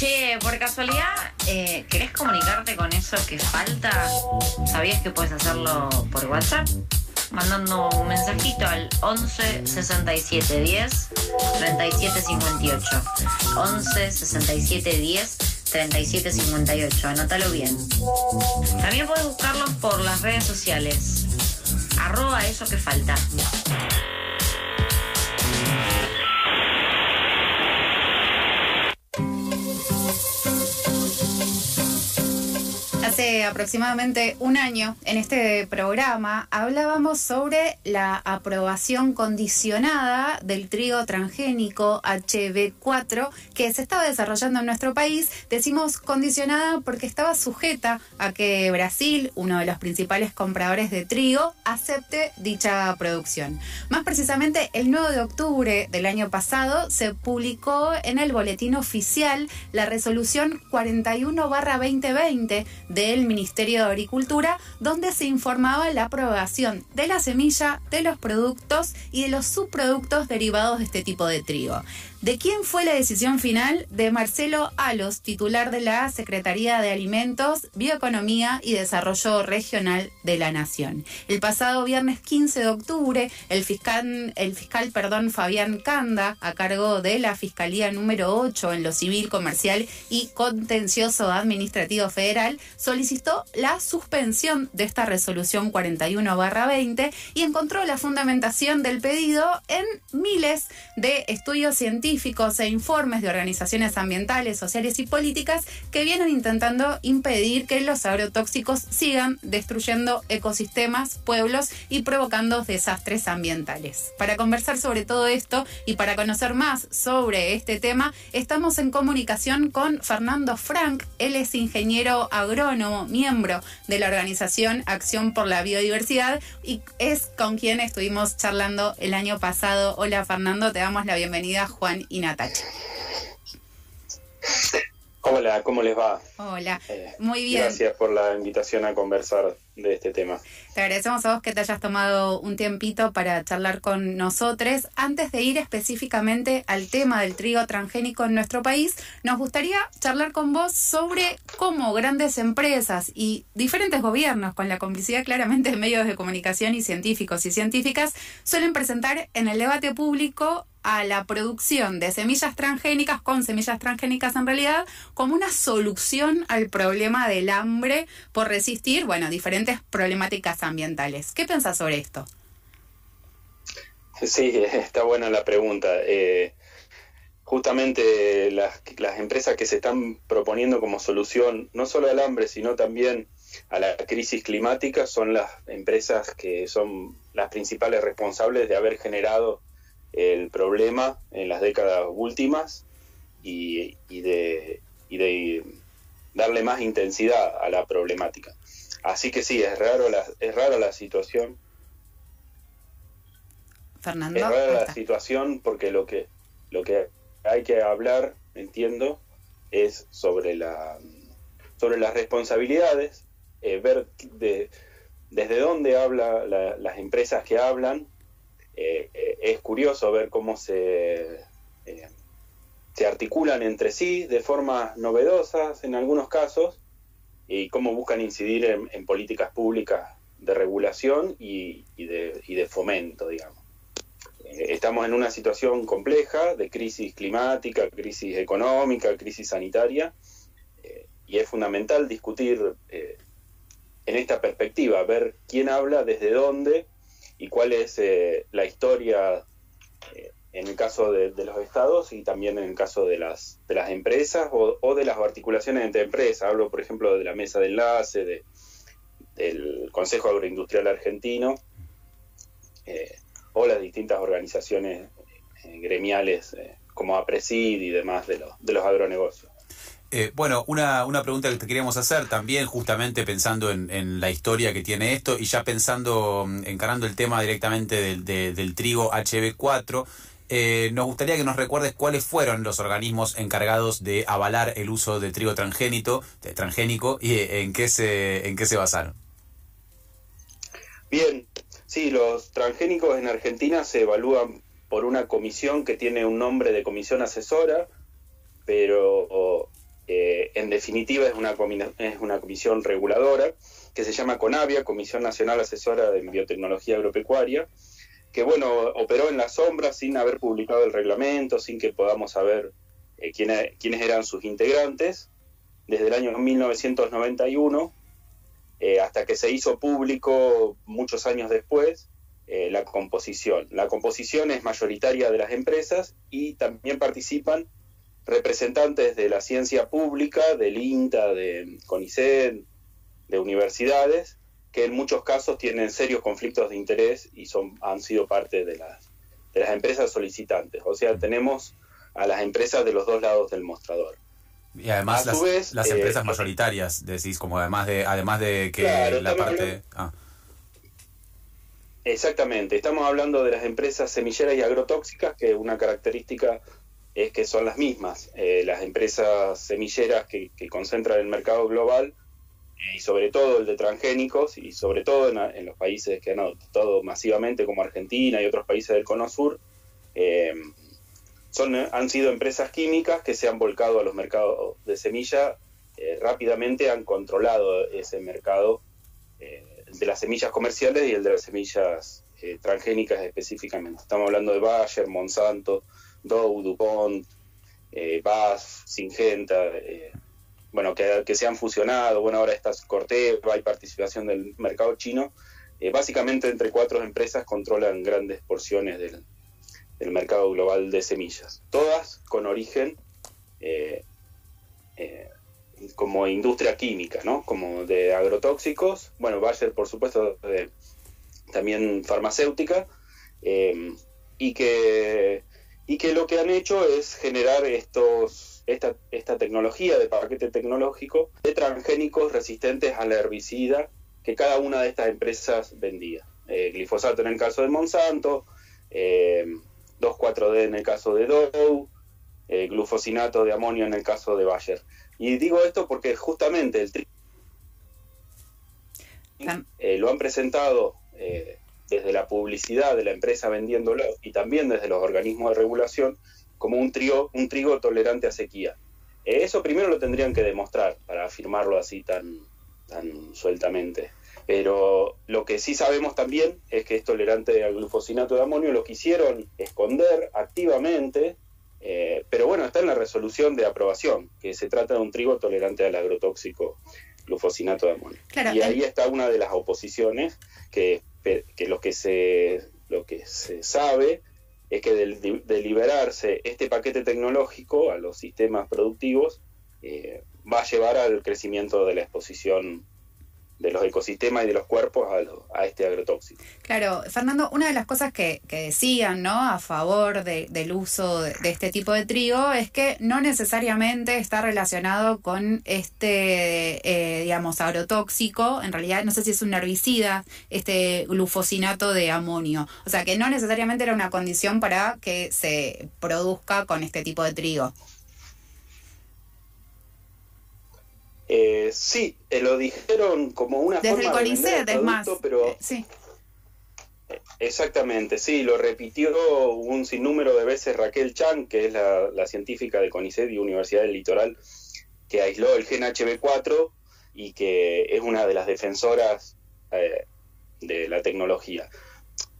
Che, por casualidad, eh, ¿querés comunicarte con eso que falta? ¿Sabías que puedes hacerlo por WhatsApp? Mandando un mensajito al 11 67 10 37 58. 11 67 10 37 58. Anótalo bien. También puedes buscarlos por las redes sociales. Arroba eso que falta. Aproximadamente un año en este programa hablábamos sobre la aprobación condicionada del trigo transgénico HB4 que se estaba desarrollando en nuestro país. Decimos condicionada porque estaba sujeta a que Brasil, uno de los principales compradores de trigo, acepte dicha producción. Más precisamente, el 9 de octubre del año pasado se publicó en el boletín oficial la resolución 41-2020 de del Ministerio de Agricultura, donde se informaba la aprobación de la semilla, de los productos y de los subproductos derivados de este tipo de trigo. ¿De quién fue la decisión final? De Marcelo Alos, titular de la Secretaría de Alimentos, Bioeconomía y Desarrollo Regional de la Nación. El pasado viernes 15 de octubre, el fiscal, el fiscal perdón, Fabián Canda, a cargo de la Fiscalía número 8 en lo civil, comercial y contencioso administrativo federal, solicitó la suspensión de esta resolución 41-20 y encontró la fundamentación del pedido en miles de estudios científicos e informes de organizaciones ambientales, sociales y políticas que vienen intentando impedir que los agrotóxicos sigan destruyendo ecosistemas, pueblos y provocando desastres ambientales. Para conversar sobre todo esto y para conocer más sobre este tema, estamos en comunicación con Fernando Frank. Él es ingeniero agrónomo, miembro de la organización Acción por la Biodiversidad y es con quien estuvimos charlando el año pasado. Hola Fernando, te damos la bienvenida Juan y Natacha. Hola, ¿cómo les va? Hola, eh, muy bien. Gracias por la invitación a conversar de este tema. Te agradecemos a vos que te hayas tomado un tiempito para charlar con nosotros. Antes de ir específicamente al tema del trigo transgénico en nuestro país, nos gustaría charlar con vos sobre cómo grandes empresas y diferentes gobiernos, con la complicidad claramente de medios de comunicación y científicos y científicas, suelen presentar en el debate público a la producción de semillas transgénicas, con semillas transgénicas en realidad, como una solución al problema del hambre por resistir, bueno, diferentes problemáticas ambientales. ¿Qué piensas sobre esto? Sí, está buena la pregunta. Eh, justamente las, las, empresas que se están proponiendo como solución no solo al hambre, sino también a la crisis climática son las empresas que son las principales responsables de haber generado el problema en las décadas últimas y, y, de, y de darle más intensidad a la problemática. Así que sí, es raro la, es rara la situación. Fernando. Es rara la situación porque lo que, lo que hay que hablar, entiendo, es sobre la sobre las responsabilidades, eh, ver de, desde dónde habla las empresas que hablan. Eh, eh, es curioso ver cómo se, se articulan entre sí de formas novedosas en algunos casos y cómo buscan incidir en, políticas públicas de regulación y, de, y de, fomento, digamos. Eh, estamos en una situación compleja de crisis climática, crisis económica, crisis sanitaria, eh, y es fundamental discutir eh, en esta perspectiva, ver quién habla, desde dónde y cuál es la historia en el caso de, los estados y también en el caso de las, empresas o, de las articulaciones entre empresas. Hablo, por ejemplo, de la mesa de enlace, de, del Consejo Agroindustrial Argentino eh, o las distintas organizaciones eh, gremiales eh, como APRESID y demás de, los de los agronegocios. Bueno, una, una pregunta que te queríamos hacer también, justamente pensando en, en, la historia que tiene esto y ya pensando, mm, encarando el tema directamente del, del trigo HB4, eh, nos gustaría que nos recuerdes cuáles fueron los organismos encargados de avalar el uso de trigo transgénito, de transgénico y eh, en qué se en qué se basaron. Bien, sí, los transgénicos en Argentina se evalúan por una comisión que tiene un nombre de comisión asesora, pero eh, en definitiva es una, es una comisión reguladora que se llama CONAVIA, Comisión Nacional Asesora de Biotecnología Agropecuaria, que bueno, operó en la sombra sin haber publicado el reglamento, sin que podamos saber eh, quiénes, quiénes eran sus integrantes, desde el año 1991 eh, hasta que se hizo público muchos años después la composición. La composición es mayoritaria de las empresas y también participan representantes de la ciencia pública, del INTA, de CONICET, de universidades, que en muchos casos tienen serios conflictos de interés y son, han sido parte de las, de las empresas solicitantes. O sea, tenemos a las empresas de los dos lados del mostrador. Y además las, las, empresas eh, mayoritarias, decís, como además de, además de que la parte... Ah. Exactamente, estamos hablando de las empresas semilleras y agrotóxicas, que una característica es que son las mismas. Eh, las empresas semilleras que, concentran el mercado global eh, y sobre todo el de transgénicos y sobre todo en, los países que han adoptado masivamente como Argentina y otros países del Cono Sur, eh, son, han sido empresas químicas que se han volcado a los mercados de semilla, eh, rápidamente han controlado ese mercado de las semillas comerciales y el de las semillas transgénicas específicamente. Estamos hablando de Bayer, Monsanto, Dow, DuPont, BASF, Syngenta, bueno, que, se han fusionado, bueno, ahora está Corteva, hay participación del mercado chino. básicamente entre cuatro empresas controlan grandes porciones del, mercado global de semillas, todas con origen eh, eh, como industria química, ¿no? como de agrotóxicos, bueno, Bayer por supuesto también farmacéutica, eh, y, que, y que lo que han hecho es generar estos, esta, esta tecnología de paquete tecnológico de transgénicos resistentes al herbicida que cada una de estas empresas vendía. glifosato en el caso de Monsanto, 2,4-D en el caso de Dow, eh, glufosinato de amonio en el caso de Bayer. Y digo esto porque justamente el eh, lo han presentado eh, desde la publicidad de la empresa vendiéndolo y también desde los organismos de regulación como un, trigo, un trigo tolerante a sequía. eso primero lo tendrían que demostrar para afirmarlo así tan, tan sueltamente. Pero lo que sí sabemos también es que es tolerante al glufosinato de amonio, lo quisieron esconder activamente, eh, pero bueno, está en la resolución de aprobación, que se trata de un trigo tolerante al agrotóxico glufosinato de amonio. y ahí está una de las oposiciones que, que, lo que se lo que se sabe es que de, liberarse este paquete tecnológico a los sistemas productivos eh, va a llevar al crecimiento de la exposición de los ecosistemas y de los cuerpos a, este agrotóxico. Claro, Fernando, una de las cosas que, decían ¿no? a favor del uso de, este tipo de trigo es que no necesariamente está relacionado con este, eh, digamos, agrotóxico, en realidad no sé si es un herbicida, este glufosinato de amonio, o sea que no necesariamente era una condición para que se produzca con este tipo de trigo. Eh, sí, eh, lo dijeron como una Desde forma el de es más. Pero, eh, sí. Exactamente, sí, lo repitió un sinnúmero de veces Raquel Chan, que es la, científica de CONICET y Universidad del Litoral, que aisló el gen HB4 y que es una de las defensoras de la tecnología.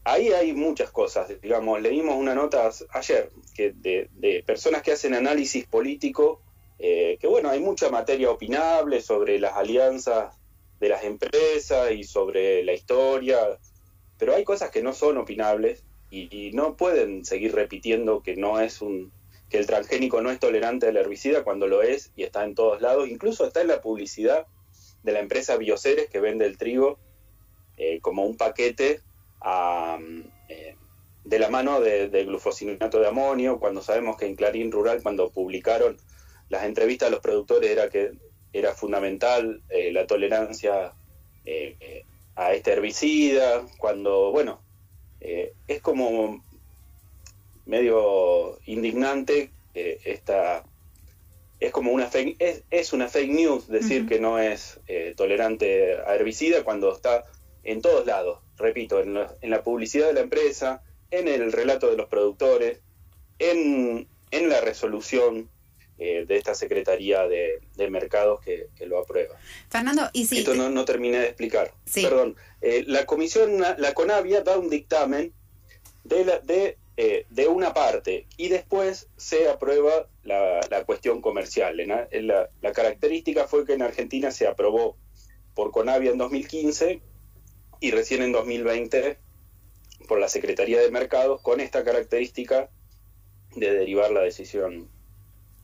Ahí hay muchas cosas, digamos, leímos una nota ayer que de personas que hacen análisis político eh, que bueno, hay mucha materia opinable sobre las alianzas de las empresas y sobre la historia, pero hay cosas que no son opinables y, no pueden seguir repitiendo que no es un que el transgénico no es tolerante al herbicida cuando lo es y está en todos lados, incluso está en la publicidad de la empresa Bioceres que vende el trigo eh, como un paquete eh, de la mano de, de, glufosinato de amonio, cuando sabemos que en Clarín Rural, cuando publicaron las entrevistas a los productores era que era fundamental eh, la tolerancia eh, eh, a este herbicida, cuando, bueno, es como medio indignante esta es como una fake, es, una fake news decir que no es tolerante a herbicida cuando está en todos lados, repito, en en la, publicidad de la empresa, en el relato de los productores, en, en la resolución eh, de esta Secretaría de, Mercados que, lo aprueba. Fernando, y si... Esto no, terminé de explicar. Perdón, eh, la comisión, la CONAVIA da un dictamen de, la, de, eh, de una parte y después se aprueba la, cuestión comercial. La, la característica fue que en Argentina se aprobó por CONAVIA en 2015 y recién en 2020 por la Secretaría de Mercados con esta característica de derivar la decisión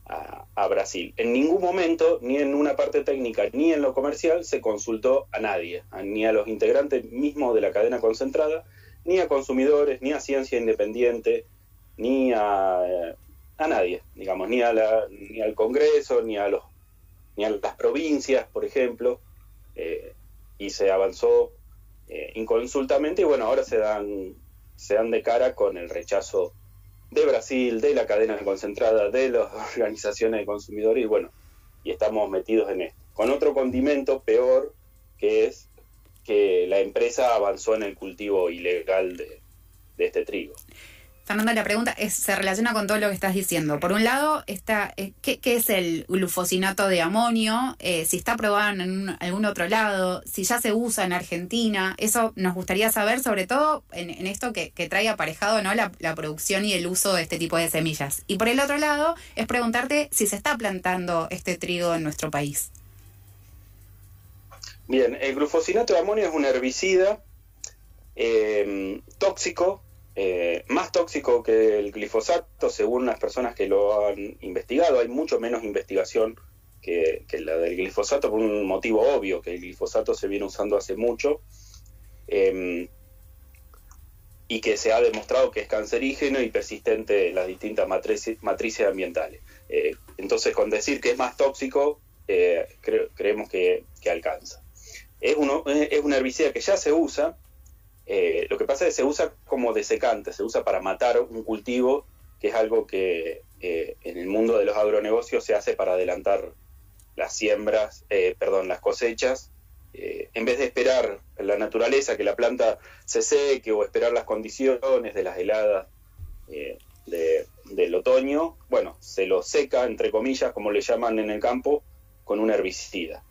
a, Brasil. En ningún momento, ni en una parte técnica ni en lo comercial, se consultó a nadie, ni a los integrantes mismos de la cadena concentrada, ni a consumidores, ni a ciencia independiente, ni a, a nadie, digamos, ni, a la, ni al Congreso, ni a, los, ni a las provincias, por ejemplo, eh, y se avanzó eh, inconsultamente y bueno, ahora se dan, se dan de cara con el rechazo de Brasil, de la cadena concentrada, de las organizaciones de consumidores, y bueno, y estamos metidos en esto. Con otro condimento peor, que es que la empresa avanzó en el cultivo ilegal de, de este trigo. Fernanda, la pregunta es, se relaciona con todo lo que estás diciendo. Por un lado, está, eh, ¿qué, es el glufosinato de amonio? Eh, si está aprobado en algún otro lado, si ya se usa en Argentina. Eso nos gustaría saber, sobre todo en, esto que, trae aparejado ¿no? La, producción y el uso de este tipo de semillas. Y por el otro lado, es preguntarte si se está plantando este trigo en nuestro país. Bien, el glufosinato de amonio es un herbicida eh, tóxico eh, más tóxico que el glifosato, según las personas que lo han investigado. Hay mucho menos investigación que, la del glifosato por un motivo obvio, que el glifosato se viene usando hace mucho em, y que se ha demostrado que es cancerígeno y persistente en las distintas matrices, ambientales. Eh, entonces, con decir que es más tóxico, eh, creemos que, alcanza. Es, uno, es una herbicida que ya se usa, eh, lo que pasa es que se usa como desecante, se usa para matar un cultivo, que es algo que eh, en el mundo de los agronegocios se hace para adelantar las siembras, eh, perdón, las cosechas, en vez de esperar en la naturaleza que la planta se seque o esperar las condiciones de las heladas del otoño, bueno, se lo seca, entre comillas, como le llaman en el campo, con un herbicida.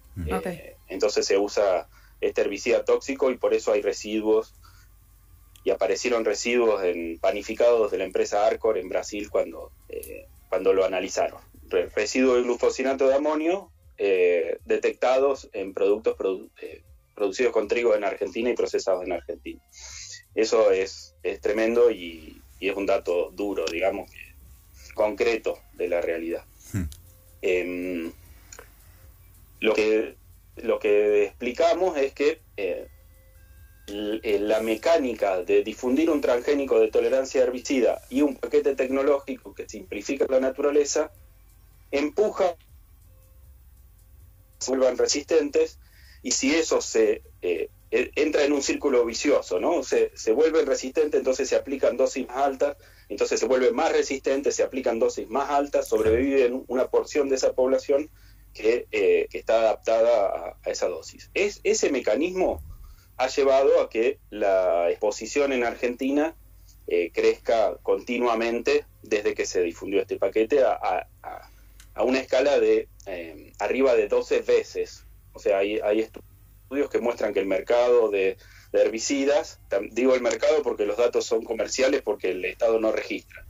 entonces se usa este herbicida tóxico y por eso hay residuos y aparecieron residuos en panificados de la empresa Arcor en Brasil cuando, eh, cuando lo analizaron. residuos de glufosinato de amonio eh, detectados en productos eh, producidos con trigo en Argentina y procesados en Argentina. Eso es, es tremendo y, es un dato duro, digamos, concreto de la realidad. Hmm. Em, lo, que, lo que explicamos es que la mecánica de difundir un transgénico de tolerancia herbicida y un paquete tecnológico que simplifica la naturaleza, empuja se vuelvan resistentes y si eso se eh, e, entra en un círculo vicioso, ¿no? Se, se vuelven resistentes, entonces se aplican dosis más altas, entonces se vuelven más resistentes, se aplican dosis más altas, sobreviven una porción de esa población que, eh, está adaptada a, a, esa dosis. Es, ese mecanismo ha llevado a que la exposición en Argentina eh, crezca continuamente desde que se difundió este paquete a, una escala de eh, arriba de 12 veces. O sea, hay, estudios que muestran que el mercado de, herbicidas, digo el mercado porque los datos son comerciales porque el Estado no registra,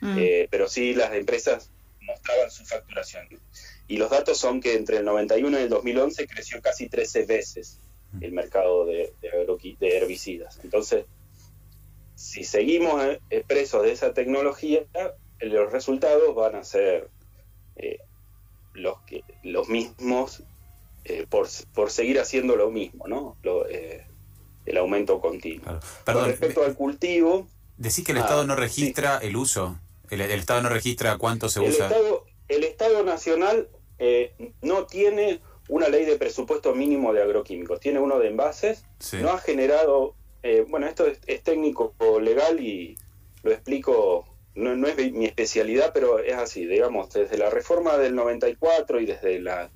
mm. eh, pero sí las empresas mostraban su facturación. Y los datos son que entre el 91 y el 2011 creció casi 13 veces el mercado de, de, herbicidas. Entonces, si seguimos eh, presos de esa tecnología, los resultados van a ser eh, los, que, los mismos eh, por, por, seguir haciendo lo mismo, ¿no? el aumento continuo. Perdón, respecto al cultivo... Decís que el Estado no registra el uso, el, Estado no registra cuánto se el usa. Estado, el Estado Nacional no tiene una ley de presupuesto mínimo de agroquímicos, tiene uno de envases, no ha generado, eh, bueno, esto es, técnico legal y lo explico, no, es mi especialidad, pero es así, digamos, desde la reforma del 94 y desde la,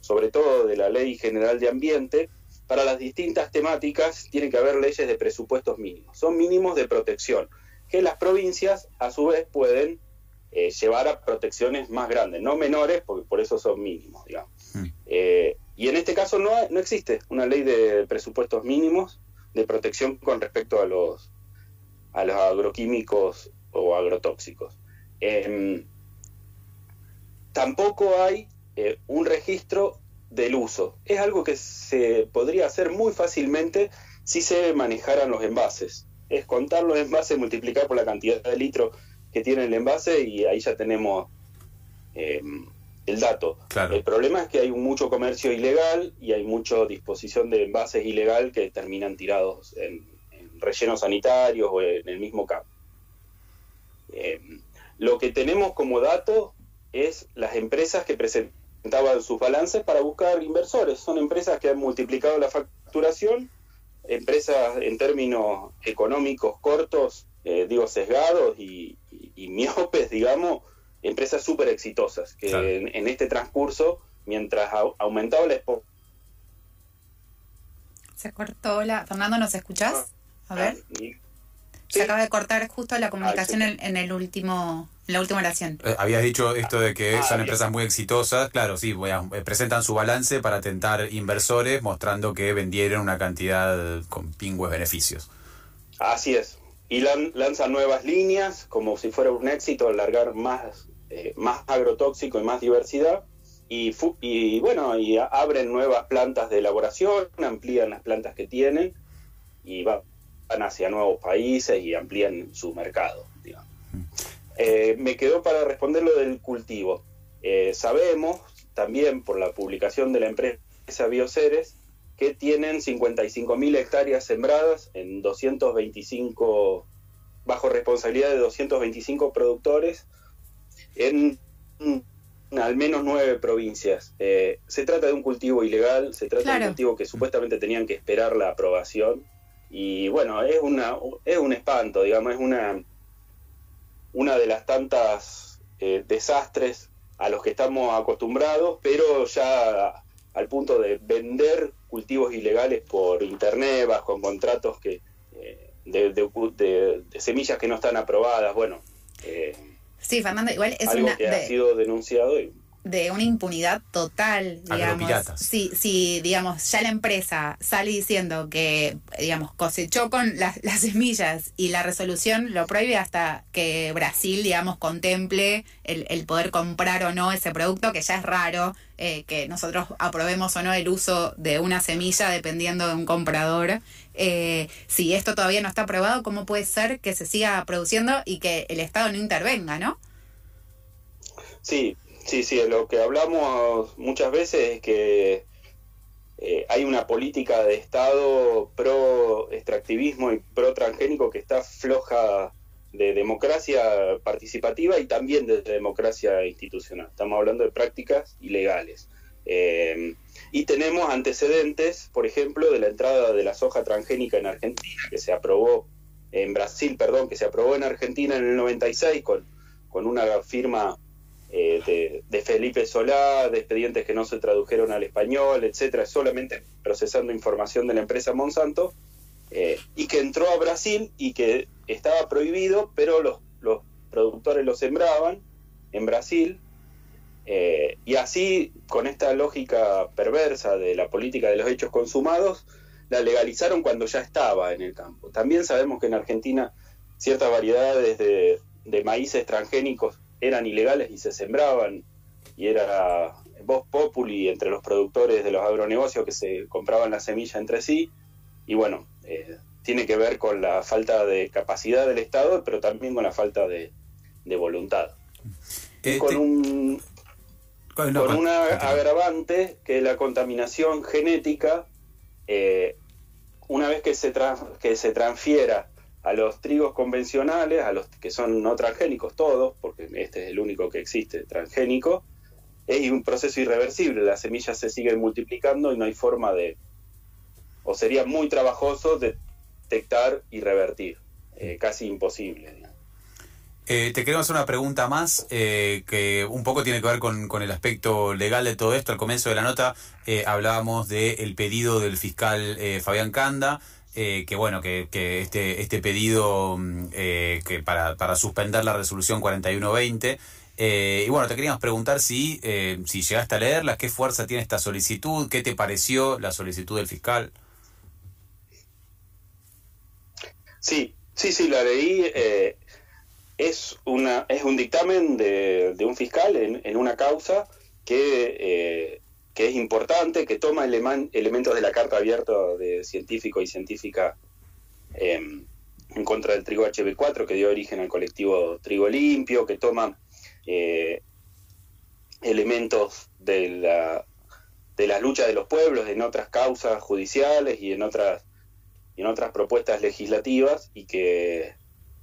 sobre todo de la Ley General de Ambiente, para las distintas temáticas tiene que haber leyes de presupuestos mínimos, son mínimos de protección, que las provincias a su vez pueden eh, llevar a protecciones más grandes, no menores, porque por eso son mínimos, digamos. Eh, y en este caso no, no existe una ley de presupuestos mínimos de protección con respecto a los, a los agroquímicos o agrotóxicos. Em, tampoco hay eh, un registro del uso. Es algo que se podría hacer muy fácilmente si se manejaran los envases. Es contar los envases, multiplicar por la cantidad de litros que tiene el envase y ahí ya tenemos em, el dato. Claro. El problema es que hay mucho comercio ilegal y hay mucha disposición de envases ilegal que terminan tirados en, en rellenos sanitarios o en el mismo campo. Em, lo que tenemos como dato es las empresas que presentaban sus balances para buscar inversores. Son empresas que han multiplicado la facturación, empresas en términos económicos cortos, eh, digo sesgados y, y, y miopes, digamos, empresas súper exitosas, que Claro. en, en este transcurso, mientras au- aumentaba la expo- Se cortó la... Fernando, ¿nos escuchás? A ver. y- Se Sí. acaba de cortar justo la comunicación Ah, en, en el último, en la última oración. Eh, habías dicho esto de que Ah, son bien. empresas muy exitosas, claro, sí, voy a- eh, presentan su balance para tentar inversores mostrando que vendieron una cantidad con pingües beneficios. Así es. Y lan- lanzan nuevas líneas, como si fuera un éxito, alargar más, eh, más agrotóxico y más diversidad. Y, bueno, y abren nuevas plantas de elaboración, amplían las plantas que tienen y va- van hacia nuevos países y amplían su mercado. digamos. Eh, me quedó para responder lo del cultivo. Eh, sabemos también por la publicación de la empresa Bioceres que tienen 55.000 hectáreas sembradas en 225, bajo responsabilidad de 225 productores en al menos nueve provincias. Eh, se trata de un cultivo ilegal, se trata de un cultivo que supuestamente tenían que esperar la aprobación y bueno, es una es un espanto, digamos, es una una de las tantas eh, desastres a los que estamos acostumbrados, pero ya al punto de vender cultivos ilegales por internet, bajo contratos que eh, de, de- de- de semillas que no están aprobadas, bueno, eh, Sí, Fernando, igual es algo una... que ha de- sido denunciado y de una impunidad total, digamos. Si, si, digamos, ya la empresa sale diciendo que, digamos, cosechó con las, las semillas y la resolución lo prohíbe hasta que Brasil, digamos, contemple el, el poder comprar o no ese producto, que ya es raro eh, que nosotros aprobemos o no el uso de una semilla dependiendo de un comprador. Eh, si esto todavía no está aprobado, ¿cómo puede ser que se siga produciendo y que el Estado no intervenga, no? Sí, sí, sí, lo que hablamos muchas veces es que eh, hay una política de Estado pro extractivismo y pro transgénico que está floja de democracia participativa y también de democracia institucional. Estamos hablando de prácticas ilegales. Eh, y tenemos antecedentes, por ejemplo, de la entrada de la soja transgénica en Argentina, que se aprobó en Brasil, perdón, que se aprobó en Argentina en el 96 con, con una firma eh, de, Felipe Solá, de expedientes que no se tradujeron al español, etcétera, solamente procesando información de la empresa Monsanto, eh, y que entró a Brasil y que estaba prohibido, pero los, los productores lo sembraban en Brasil, eh, y así, con esta lógica perversa de la política de los hechos consumados, la legalizaron cuando ya estaba en el campo. También sabemos que en Argentina ciertas variedades de, de maíces transgénicos eran ilegales y se sembraban, y era voz populi entre los productores de los agronegocios que se compraban la semilla entre sí, y bueno, eh, tiene que ver con la falta de capacidad del Estado, pero también con la falta de, de voluntad. Eh, con te- un con- con con- una agravante que la contaminación genética, eh, una vez que se, que se transfiera a los trigos convencionales, a los que son no transgénicos todos, porque este es el único que existe transgénico, es un proceso irreversible, las semillas se siguen multiplicando y no hay forma de, o sería muy trabajoso detectar y revertir, eh, casi imposible. Eh, te queremos hacer una pregunta más eh, que un poco tiene que ver con, con el aspecto legal de todo esto. Al comienzo de la nota eh, hablábamos del pedido del fiscal Fabián Canda que bueno, que, que este, este pedido mm, que para, para suspender la resolución 4120. Eh, y bueno, te queríamos preguntar si, si llegaste a leerla, qué fuerza tiene esta solicitud, qué te pareció la solicitud del fiscal. Sí, sí, sí, la leí. Es, una, es un dictamen de, de un fiscal en, en, una causa que, eh, que es importante, que toma eleman, elementos de la carta abierta de científico y científica eh, en contra del trigo HB4, que dio origen al colectivo Trigo Limpio, que toma eh, elementos de la, de las luchas de los pueblos en otras causas judiciales y en otras en otras propuestas legislativas y que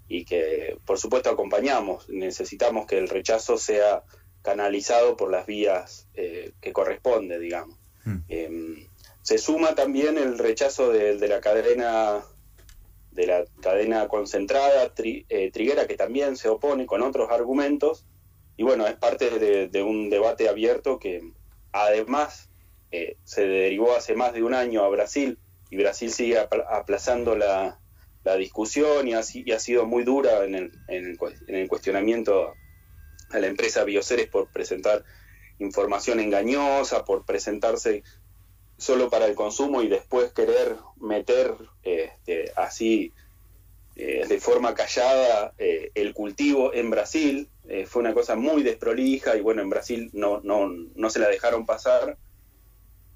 y que por supuesto acompañamos. Necesitamos que el rechazo sea canalizado por las vías eh, que corresponde digamos. Mm. eh, se suma también el rechazo de, de, la cadena de la cadena concentrada tri, eh, triguera que también se opone con otros argumentos. Y bueno es parte de, de un debate abierto que además eh, se derivó hace más de un año a Brasil y Brasil sigue aplazando la, la discusión y ha, y ha, sido muy dura en el, en, el, en el, cuestionamiento a la empresa Bioceres por presentar información engañosa, por presentarse solo para el consumo y después querer meter este, así eh, de forma callada eh, el cultivo en Brasil. Eh, fue una cosa muy desprolija y bueno, en Brasil no, no, no se la dejaron pasar.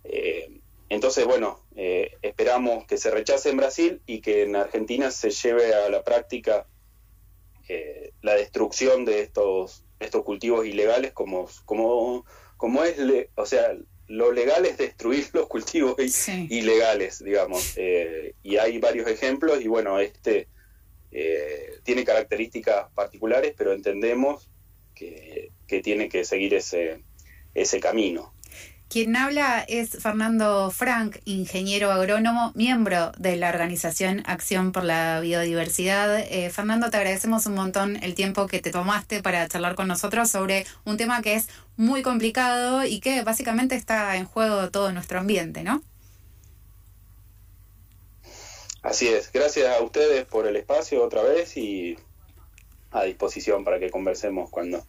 Eh, entonces, bueno, eh, esperamos que se rechace en Brasil y que en Argentina se lleve a la práctica eh, la destrucción de estos, estos cultivos ilegales como, como, como es, le, o sea, lo legal es destruir los cultivos sí. ilegales, digamos. Eh, y hay varios ejemplos y bueno, este eh, tiene características particulares, pero entendemos que, que tiene que seguir ese, ese camino. Quien habla es Fernando Frank, ingeniero agrónomo, miembro de la organización Acción por la Biodiversidad. Eh, Fernando, te agradecemos un montón el tiempo que te tomaste para charlar con nosotros sobre un tema que es muy complicado y que básicamente está en juego todo nuestro ambiente, ¿no? Así es. Gracias a ustedes por el espacio otra vez y a disposición para que conversemos cuando,